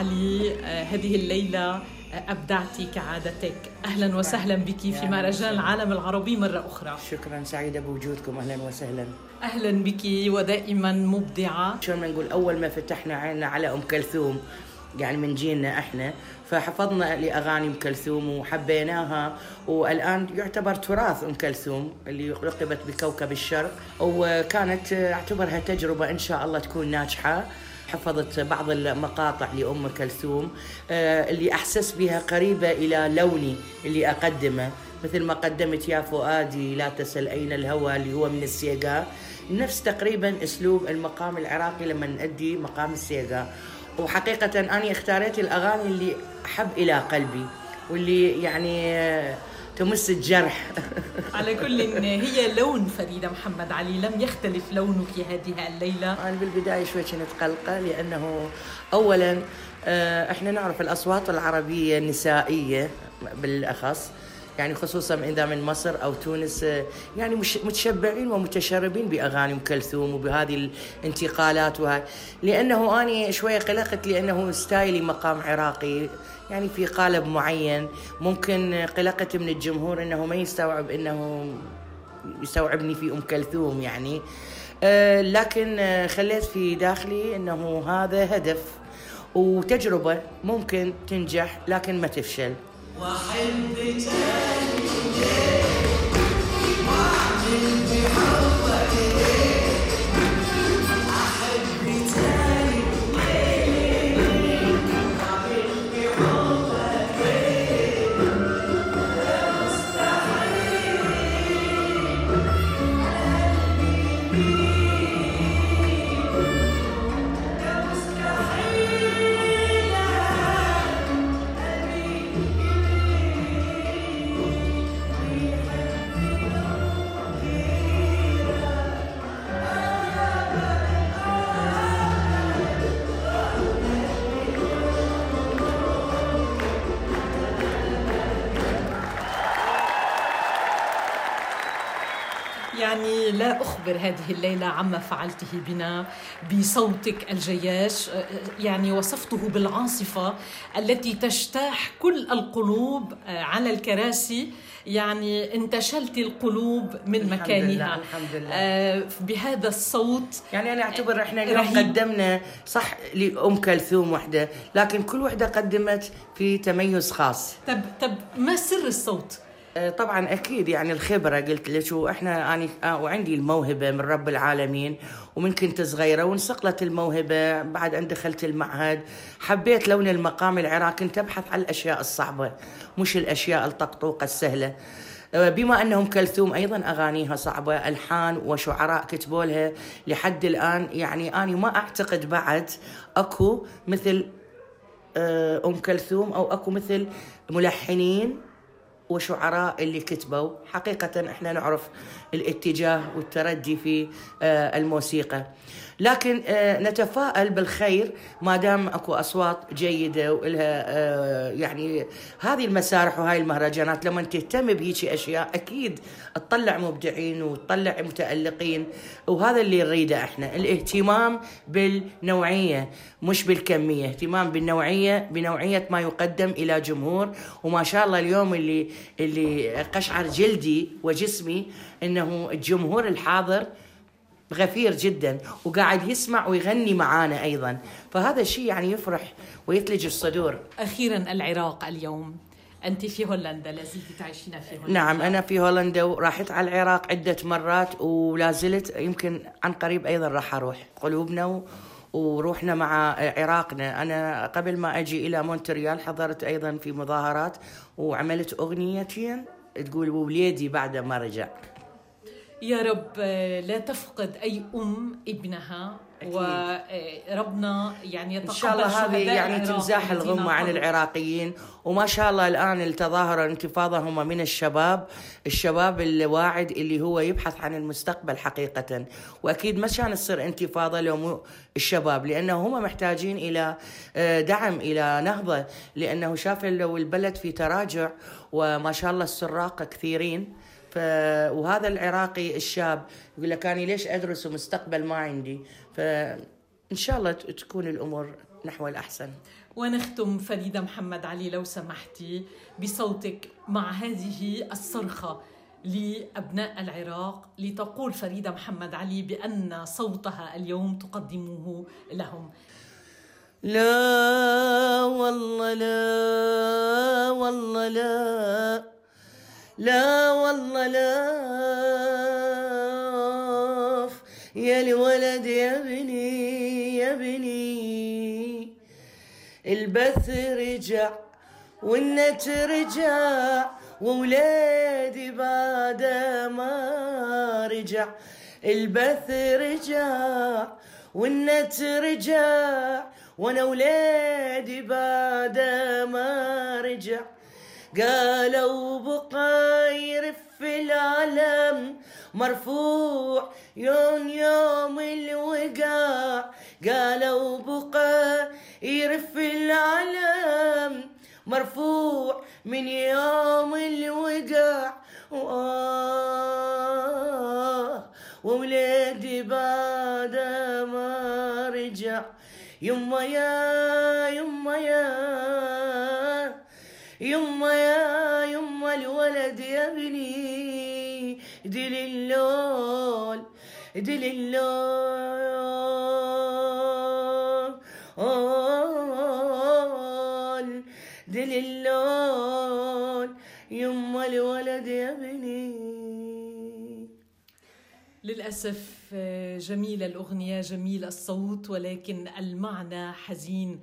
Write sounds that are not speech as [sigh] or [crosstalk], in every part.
علي آه، هذه الليلة آه، أبدعتي كعادتك. أهلا وسهلا بك في مهرجان العالم العربي مرة أخرى. شكرا سعيدة بوجودكم. أهلا وسهلا. أهلا بك ودائما مبدعة. شلون ما نقول أول ما فتحنا عيننا على أم كلثوم يعني من جيلنا إحنا فحفظنا لأغاني أم كلثوم وحبيناها. والآن يعتبر تراث أم كلثوم اللي لقبت بكوكب الشرق وكانت أعتبرها تجربة إن شاء الله تكون ناجحة. حفظت بعض المقاطع لأم كلثوم آه، اللي أحسس بها قريبة إلى لوني اللي أقدمه. مثل ما قدمت يا فؤادي لا تسل أين الهوى اللي هو من السيقا نفس تقريبا أسلوب المقام العراقي لما نأدي مقام السيقا وحقيقة أنا اختاريت الأغاني اللي أحب إلى قلبي واللي يعني تمس الجرح. على كل هي لون فريدة محمد علي لم يختلف لونك هذه الليلة. أنا بالبداية شوي كنت قلقة لأنه أولا آه، إحنا نعرف الأصوات العربية النسائية بالأخص يعني خصوصا إذا من مصر أو تونس آه، يعني مش متشبعين ومتشربين بأغاني أم كلثوم وبهذه الانتقالات وهاي. لأنه اني شوية قلقت لأنه style ي مقام عراقي يعني في قالب معين. ممكن قلقت من الجمهور إنه ما يستوعب إنه يستوعبني في أم كلثوم يعني. آه، لكن آه، خليت في داخلي إنه هذا هدف وتجربة ممكن تنجح لكن ما تفشل. وحب تاني واعمل بحبك لا أخبر هذه الليلة عما فعلته بنا بصوتك الجياش يعني وصفته بالعاصفة التي تجتاح كل القلوب على الكراسي. يعني انتشلت القلوب من الحمد مكانها. لله الحمد لله. آه بهذا الصوت يعني أنا أعتبر إحنا اليوم قدمنا صح لأم كلثوم وحدة لكن كل وحدة قدمت في تميز خاص. طب طب ما سر الصوت؟ آه، طبعا أكيد يعني الخبرة قلت لك وإحنا أني آه، وعندي الموهبة من رب العالمين ومن كنت صغيره وانصقلت الموهبة بعد أن دخلت المعهد. حبيت لون المقام العراقي كنت أبحث عن الأشياء الصعبة مش الأشياء الطقطوقه السهلة. آه، بما أنهم كلثوم أيضا أغانيها صعبة ألحان وشعراء كتبوا لها. لحد الآن يعني أني ما أعتقد بعد أكو مثل أم كلثوم أو أكو مثل ملحنين وشعراء اللي كتبوا. حقيقة إحنا نعرف الاتجاه والتردي في آه، الموسيقى. لكن آه، نتفائل بالخير ما دام أكو أصوات جيدة والها آه، يعني هذه المسارح وهاي المهرجانات لما تهتم بهيك أشياء أكيد تطلع مبدعين وتطلع متألقين. وهذا اللي نريده إحنا الاهتمام بالنوعية مش بالكمية. اهتمام بالنوعية بنوعية ما يقدم إلى جمهور. وما شاء الله اليوم اللي اللي قشعر جلدي وجسمي إنه الجمهور الحاضر غفير جدا وقاعد يسمع ويغني معانا أيضا. فهذا الشيء يعني يفرح ويثلج الصدور. أخيرا العراق اليوم. أنت في هولندا لازلت تعيشين في هولندا. نعم أنا في هولندا وراحت على العراق عدة مرات ولا زلت يمكن عن قريب أيضا راح أروح قلوبنا و... وروحنا مع عراقنا. أنا قبل ما أجي إلى مونتريال حضرت أيضا في مظاهرات وعملت أغنيتين تقول وليدي بعد ما رجع يا رب آه، لا تفقد أي أم ابنها. أكيد. وربنا يعني يتقبل إن شاء الله هذه يعني تمزاح الغمة عن العراقيين. وما شاء الله الآن التظاهره الانتفاضه هم من الشباب الشباب الواعد اللي هو يبحث عن المستقبل حقيقة. وأكيد ما كان تصير انتفاضة لو مو الشباب لأنه هم محتاجين إلى آه، دعم إلى نهضة. لأنه شاف لو البلد في تراجع وما شاء الله السراق كثيرين. ف... وهذا العراقي الشاب يقول لك أنا ليش أدرس ومستقبل ما عندي؟ فإن شاء الله تكون الأمور نحو الأحسن. ونختم فريدة محمد علي لو سمحتي بصوتك مع هذه الصرخة لأبناء العراق لتقول فريدة محمد علي بأن صوتها اليوم تقدمه لهم. لا والله لا والله لا لا والله لا يا الولد يا ابني يا ابني. البث رجع والنت رجع وولادي بعد ما رجع. البث رجع والنت رجع وأنا ولادي بعد ما رجع. قالوا بقى يرف العلم مرفوع يوم يوم الوقع قالوا بقى يرف العلم مرفوع من يوم الوقع وولادي بعد ما رجع. يما يا يما يا يما يا يما الولد يا ابني. دل اللول دل اللول دل اللول يما الولد يا ابني. للأسف جميلة الأغنية جميل الصوت ولكن المعنى حزين.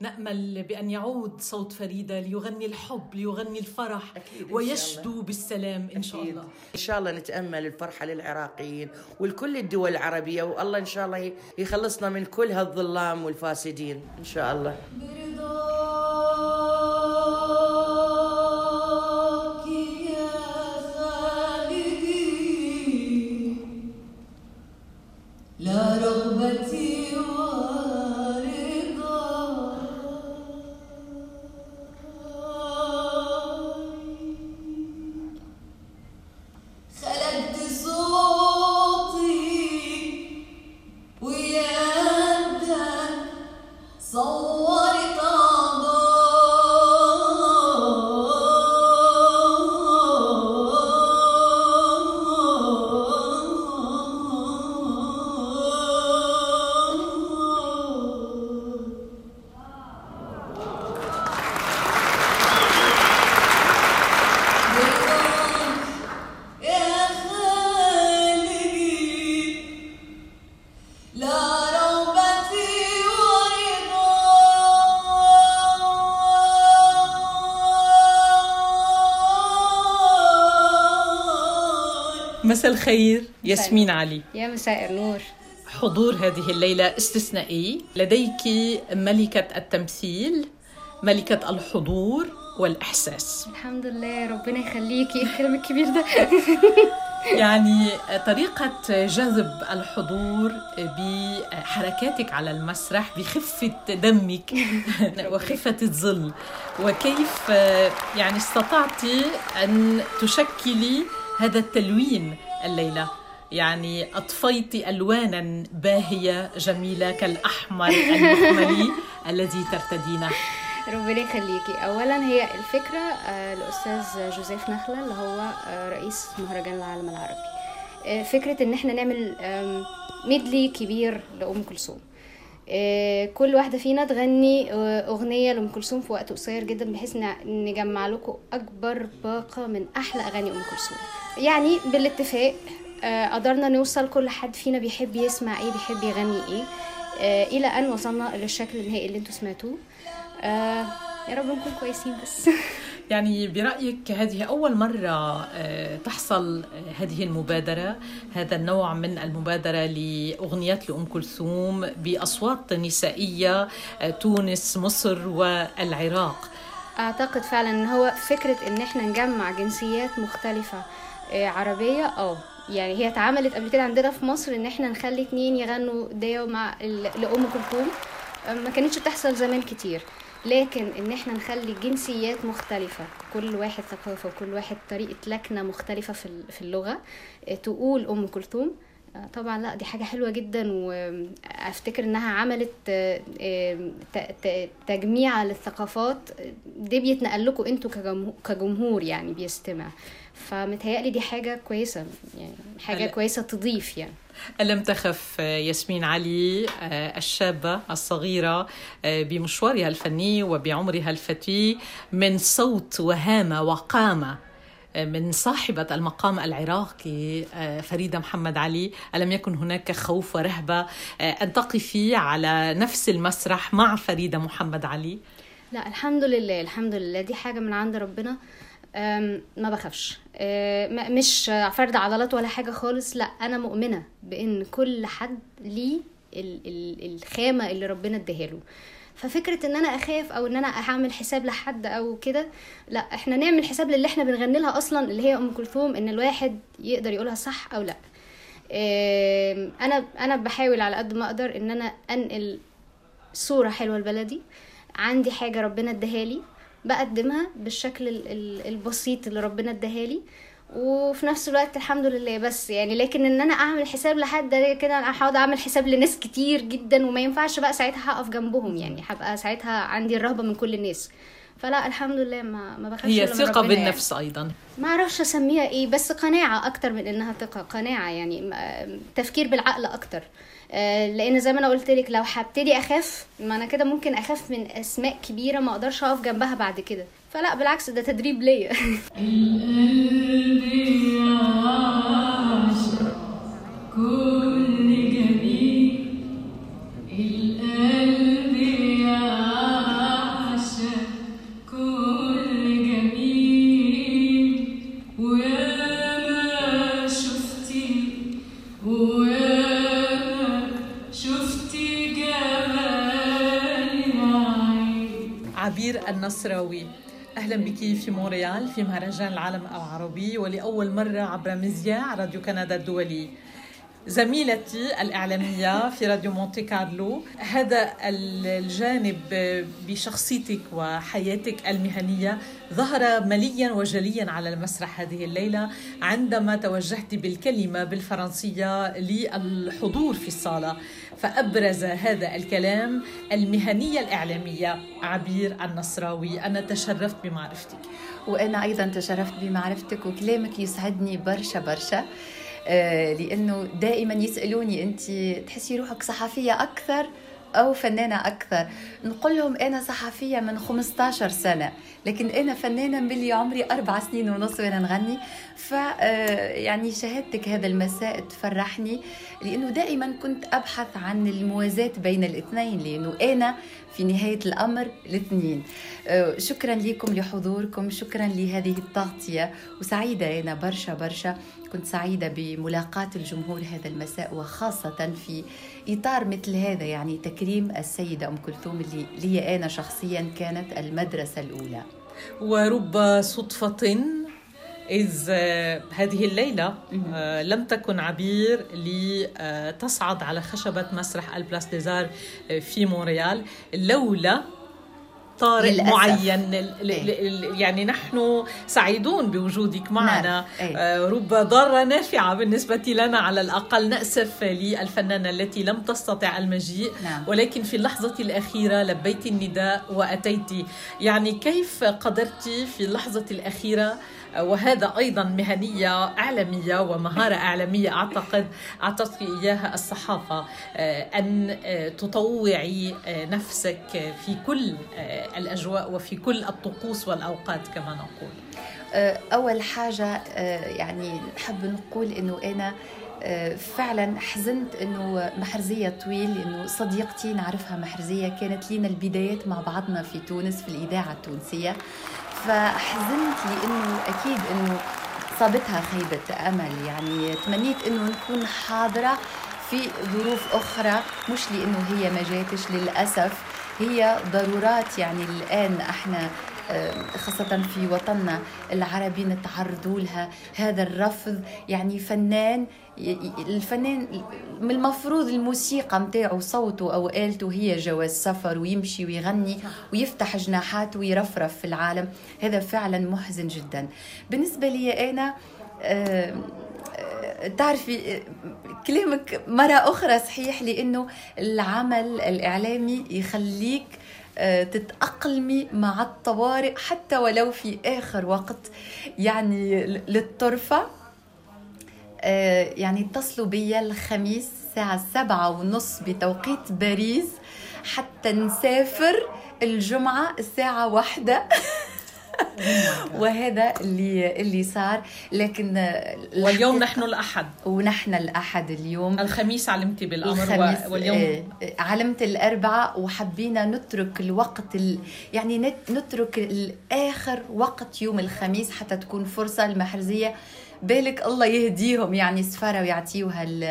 نأمل بأن يعود صوت فريدة ليغني الحب ليغني الفرح أكيد ويشدو بالسلام إن شاء الله. إن شاء الله نتأمل الفرحة للعراقيين ولكل الدول العربية والله إن شاء الله يخلصنا من كل هالظلام والفاسدين إن شاء الله. لا رغبتي ورضا مساء الخير ياسمين علي. يا مساء النور. حضور هذه الليلة استثنائي. لديك ملكة التمثيل ملكة الحضور والإحساس. الحمد لله ربنا يخليكي إيه الكلام الكبير ده؟ [laughs] [laughs] يعني طريقة جذب الحضور بحركاتك على المسرح بخفة دمك [laughs] وخفة الظل وكيف يعني استطعت أن تشكلي هذا التلوين الليلة. يعني أطفيت ألوانا باهية جميلة كالأحمر المخملي [laughs] الذي ترتدينه. ربنا يخليكي. اولا هي الفكرة آه، الأستاذ جوزيف نخلة اللي هو آه، رئيس مهرجان العالم العربي. آه، فكرة إن إحنا نعمل ميدلي كبير لأم كلثوم. كل واحدة فينا تغني آه، أغنية لأم كلثوم في وقت قصير جدا بحيث نجمع لكم أكبر باقة من أحلى أغاني أم كلثوم. يعني بالاتفاق آه، قدرنا نوصل كل حد فينا بيحب يسمع إيه بيحب يغني آه، إلى أن وصلنا للشكل النهائي اللي أنتوا سمعتوه. آه، يا رب نكون كويسين بس. [laughs] يعني برأيك هذه أول مرة آه، تحصل هذه المبادرة هذا النوع من المبادرة لأغنيات لأم كلثوم بأصوات نسائية آه، تونس مصر والعراق. أعتقد فعلا إن هو فكرة إن إحنا نجمع جنسيات مختلفة آه، عربية آه يعني هي اتعملت قبل كده عندنا في مصر إن إحنا نخلي اتنين يغنوا ديو مع لأم كلثوم ما كانتش بتحصل زمان كتير. لكن إن إحنا نخلي جنسيات مختلفة كل واحد ثقافة وكل واحد طريقة لكنة مختلفة في ال- في اللغة آه، تقول أم كلثوم طبعا لأ دي حاجة حلوة جدا وافتكر إنها عملت آه، آه، ت- ت- تجميع للثقافات دي بيتنقل لكم أنتوا كجمهور, يعني بيستمع فمتهيألي دي حاجة كويسة يعني حاجة هلا. كويسة تضيف يعني ألم تخف آه، ياسمين علي آه، الشابة الصغيرة آه، بمشوارها الفني وبعمرها الفتي من صوت وهامة وقامة من صاحبة المقام العراقي فريدة محمد علي. ألم يكن هناك خوف ورهبة أن تقفي على نفس المسرح مع فريدة محمد علي؟ لا الحمد لله الحمد لله. دي حاجة من عند ربنا. ما بخافش. أه، مش فرد عضلات ولا حاجة خالص. لا أنا مؤمنة بأن كل حد ليه ال- ال- الخامة اللي ربنا اداها له ففكرة إن أنا أخاف أو إن أنا هعمل حساب لحد أو كده لا إحنا نعمل حساب للي إحنا بنغني لها أصلا اللي هي أم كلثوم إن الواحد يقدر يقولها صح أو لا. أنا أنا بحاول على قد ما أقدر إن أنا أنقل صورة حلوة لبلدي. عندي حاجة ربنا اداها لي. بقدمها بالشكل ال- ال- البسيط اللي ربنا اداها لي. وفي نفس الوقت الحمد لله بس يعني لكن إن أنا أعمل حساب لحد ده كده أنا هقعد أعمل حساب لناس كتير جدا وما ينفعش بقى ساعتها هقف جنبهم يعني هبقى ساعتها عندي الرهبة من كل الناس. فلا الحمد لله ما ما بخافش هي ثقة ربنا يعني. بالنفس أيضا. ما أعرفش أسميها إيه بس قناعة أكتر من إنها ثقة قناعة يعني تفكير بالعقل أكتر. لأن زي ما أنا قلت لك لو هبتدي أخاف ما أنا كده ممكن أخاف من أسماء كبيرة ما أقدرش أقف جنبها بعد كده. فلا بالعكس ده تدريب ليا. [laughs] في مهرجان العالم العربي ولأول مرة عبر مذياع راديو كندا الدولي. زميلتي الإعلامية في راديو مونتي كارلو هذا الجانب بشخصيتك وحياتك المهنية ظهر مليا وجليا على المسرح هذه الليلة عندما توجهت بالكلمة بالفرنسية للحضور في الصالة. فأبرز هذا الكلام المهنية الإعلامية عبير النصراوي. أنا تشرفت بمعرفتك. وأنا أيضا تشرفت بمعرفتك وكلامك يسعدني برشا برشا آه، لأنه دائما يسألوني أنت تحسي روحك صحفية أكثر أو فنانة أكثر؟ نقول لهم أنا صحفية من 15 سنة. لكن أنا فنانة من اللي عمري أربع سنين ونص وأنا نغني ف آه، يعني شهادتك هذا المساء تفرحني لأنه دائما كنت أبحث عن الموازاة بين الاثنين لأنه أنا في نهاية الأمر الاثنين. آه، شكرا لكم لحضوركم شكرا لهذه التغطية وسعيدة أنا برشا برشا. كنت سعيدة بملاقاة الجمهور هذا المساء وخاصة في إطار مثل هذا يعني تكريم السيدة أم كلثوم اللي لي أنا شخصيا كانت المدرسة الأولى. ورب صدفة إذ هذه الليلة آه، لم تكن عبير لتصعد على خشبة مسرح البلاس ديزار آه، في مونريال لولا طارئ للأسف. معين ل- يعني نحن سعيدون بوجودك معنا نعم. أي. آه، رب ضارة نافعة بالنسبة لنا على الأقل نأسف للفنانة التي لم تستطع المجيء نعم. ولكن في اللحظة الأخيرة لبيت النداء وأتيت يعني كيف قدرت في اللحظة الأخيرة وهذا أيضا مهنية إعلامية ومهارة إعلامية. أعتقد أعطتك إياها الصحافة آه، أن آه، تطوعي آه، نفسك في كل الأجواء وفي كل الطقوس والأوقات كما نقول. أول حاجة يعني نحب نقول إنه أنا فعلا حزنت إنه محرزية طويل لأنه صديقتي نعرفها محرزية كانت لينا البدايات مع بعضنا في تونس في الإذاعة التونسية. فحزنت لأنه أكيد إنه صابتها خيبة أمل. يعني تمنيت إنه نكون حاضرة في ظروف أخرى مش لإنه هي ما جاتش للأسف. هي ضرورات يعني الآن إحنا خاصة في وطننا العربي نتعرضوا لها هذا الرفض. يعني فنان الفنان من المفروض الموسيقى متاعه صوته أو آلته هي جواز سفر ويمشي ويغني ويفتح جناحاته ويرفرف في العالم. هذا فعلا محزن جدا. بالنسبة لي أنا تعرفي كلامك مرة أخرى صحيح لأنه العمل الإعلامي يخليك تتأقلمي مع الطوارئ حتى ولو في آخر وقت. يعني للطرفة آه، يعني اتصلوا بي الخميس الساعة سبعة ونص بتوقيت باريس حتى نسافر الجمعة الساعة واحدة. [laughs] وهذا اللي اللي صار. لكن واليوم نحن الأحد. ونحن الأحد اليوم. الخميس علمتي بالأمر الخميس واليوم آه، علمت الأربعاء وحبينا نترك الوقت ال... يعني نت- نترك الآخر وقت يوم الخميس حتى تكون فرصة المحرزية. بالك الله يهديهم يعني سفارة ويعطيوها ال...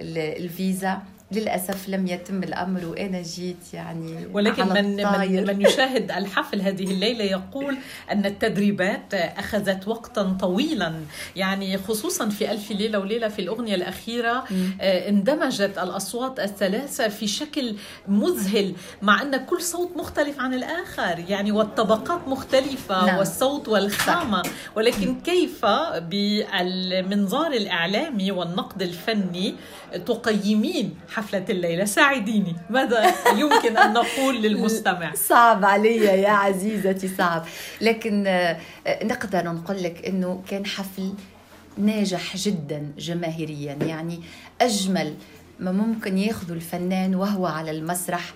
ال... الفيزا. للأسف لم يتم الأمر وأنا جيت يعني ولكن من. من من يشاهد الحفل هذه الليلة يقول أن التدريبات أخذت وقتا طويلا. يعني خصوصا في ألف ليلة وليلة في الأغنية الأخيرة آه، اندمجت الأصوات الثلاثة في شكل مذهل مع أن كل صوت مختلف عن الآخر. يعني والطبقات مختلفة نعم. والصوت والخامة. ولكن كيف بالمنظار الإعلامي والنقد الفني تقيمين حفلة الليلة. ساعديني. ماذا يمكن أن نقول للمستمع؟ [laughs] صعب علي يا عزيزتي صعب. لكن آه، آه، نقدر نقول لك إنه كان حفل ناجح جدا جماهيريا. يعني أجمل ما ممكن ياخذه الفنان وهو على المسرح ال-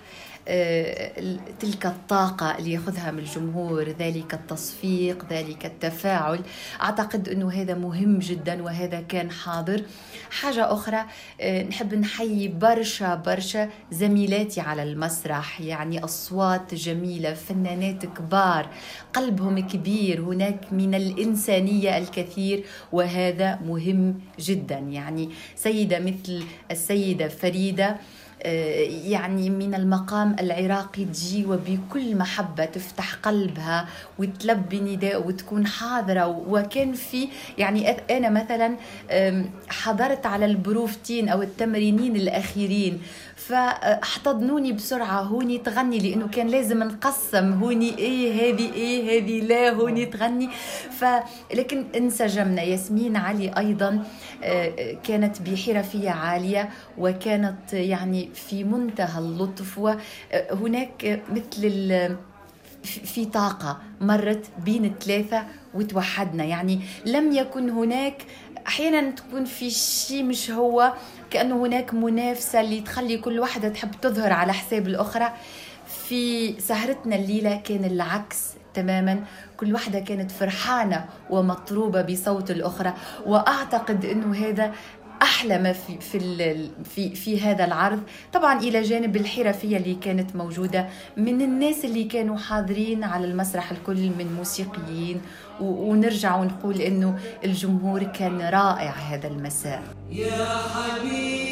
تلك الطاقة اللي ياخذها من الجمهور ذلك التصفيق ذلك التفاعل. أعتقد أنه هذا مهم جدا وهذا كان حاضر. حاجة أخرى آه، نحب نحيي برشا برشا زميلاتي على المسرح. يعني أصوات جميلة فنانات كبار قلبهم كبير. هناك من الإنسانية الكثير وهذا مهم جدا. يعني سيدة مثل السيدة فريدة آه، يعني من المقام العراقي تجي وبكل محبة تفتح قلبها وتلبي نداء وتكون حاضرة. وكان في يعني أنا مثلا حضرت على البروفتين أو التمرينين الأخيرين فاحتضنوني بسرعة. هوني تغني لأنه كان لازم نقسم. هوني إيه هذه إيه هذه لا. هوني تغني. ف لكن انسجمنا. ياسمين علي أيضا آه، كانت بحرفية عالية وكانت يعني في منتهى اللطف وهناك مثل ال- في طاقة مرت بين الثلاثة وتوحدنا. يعني لم يكن هناك أحيانا تكون في شيء مش هو كأنه هناك منافسة اللي تخلي كل واحدة تحب تظهر على حساب الأخرى. في سهرتنا الليلة كان العكس تماما. كل واحدة كانت فرحانة ومطروبة بصوت الأخرى. وأعتقد أنه هذا أحلى ما في في في في هذا العرض. طبعا إلى جانب الحرفية اللي كانت موجودة من الناس اللي كانوا حاضرين على المسرح الكل من موسيقيين ونرجع ونقول إنه الجمهور كان رائع هذا المساء. يا حبيبي.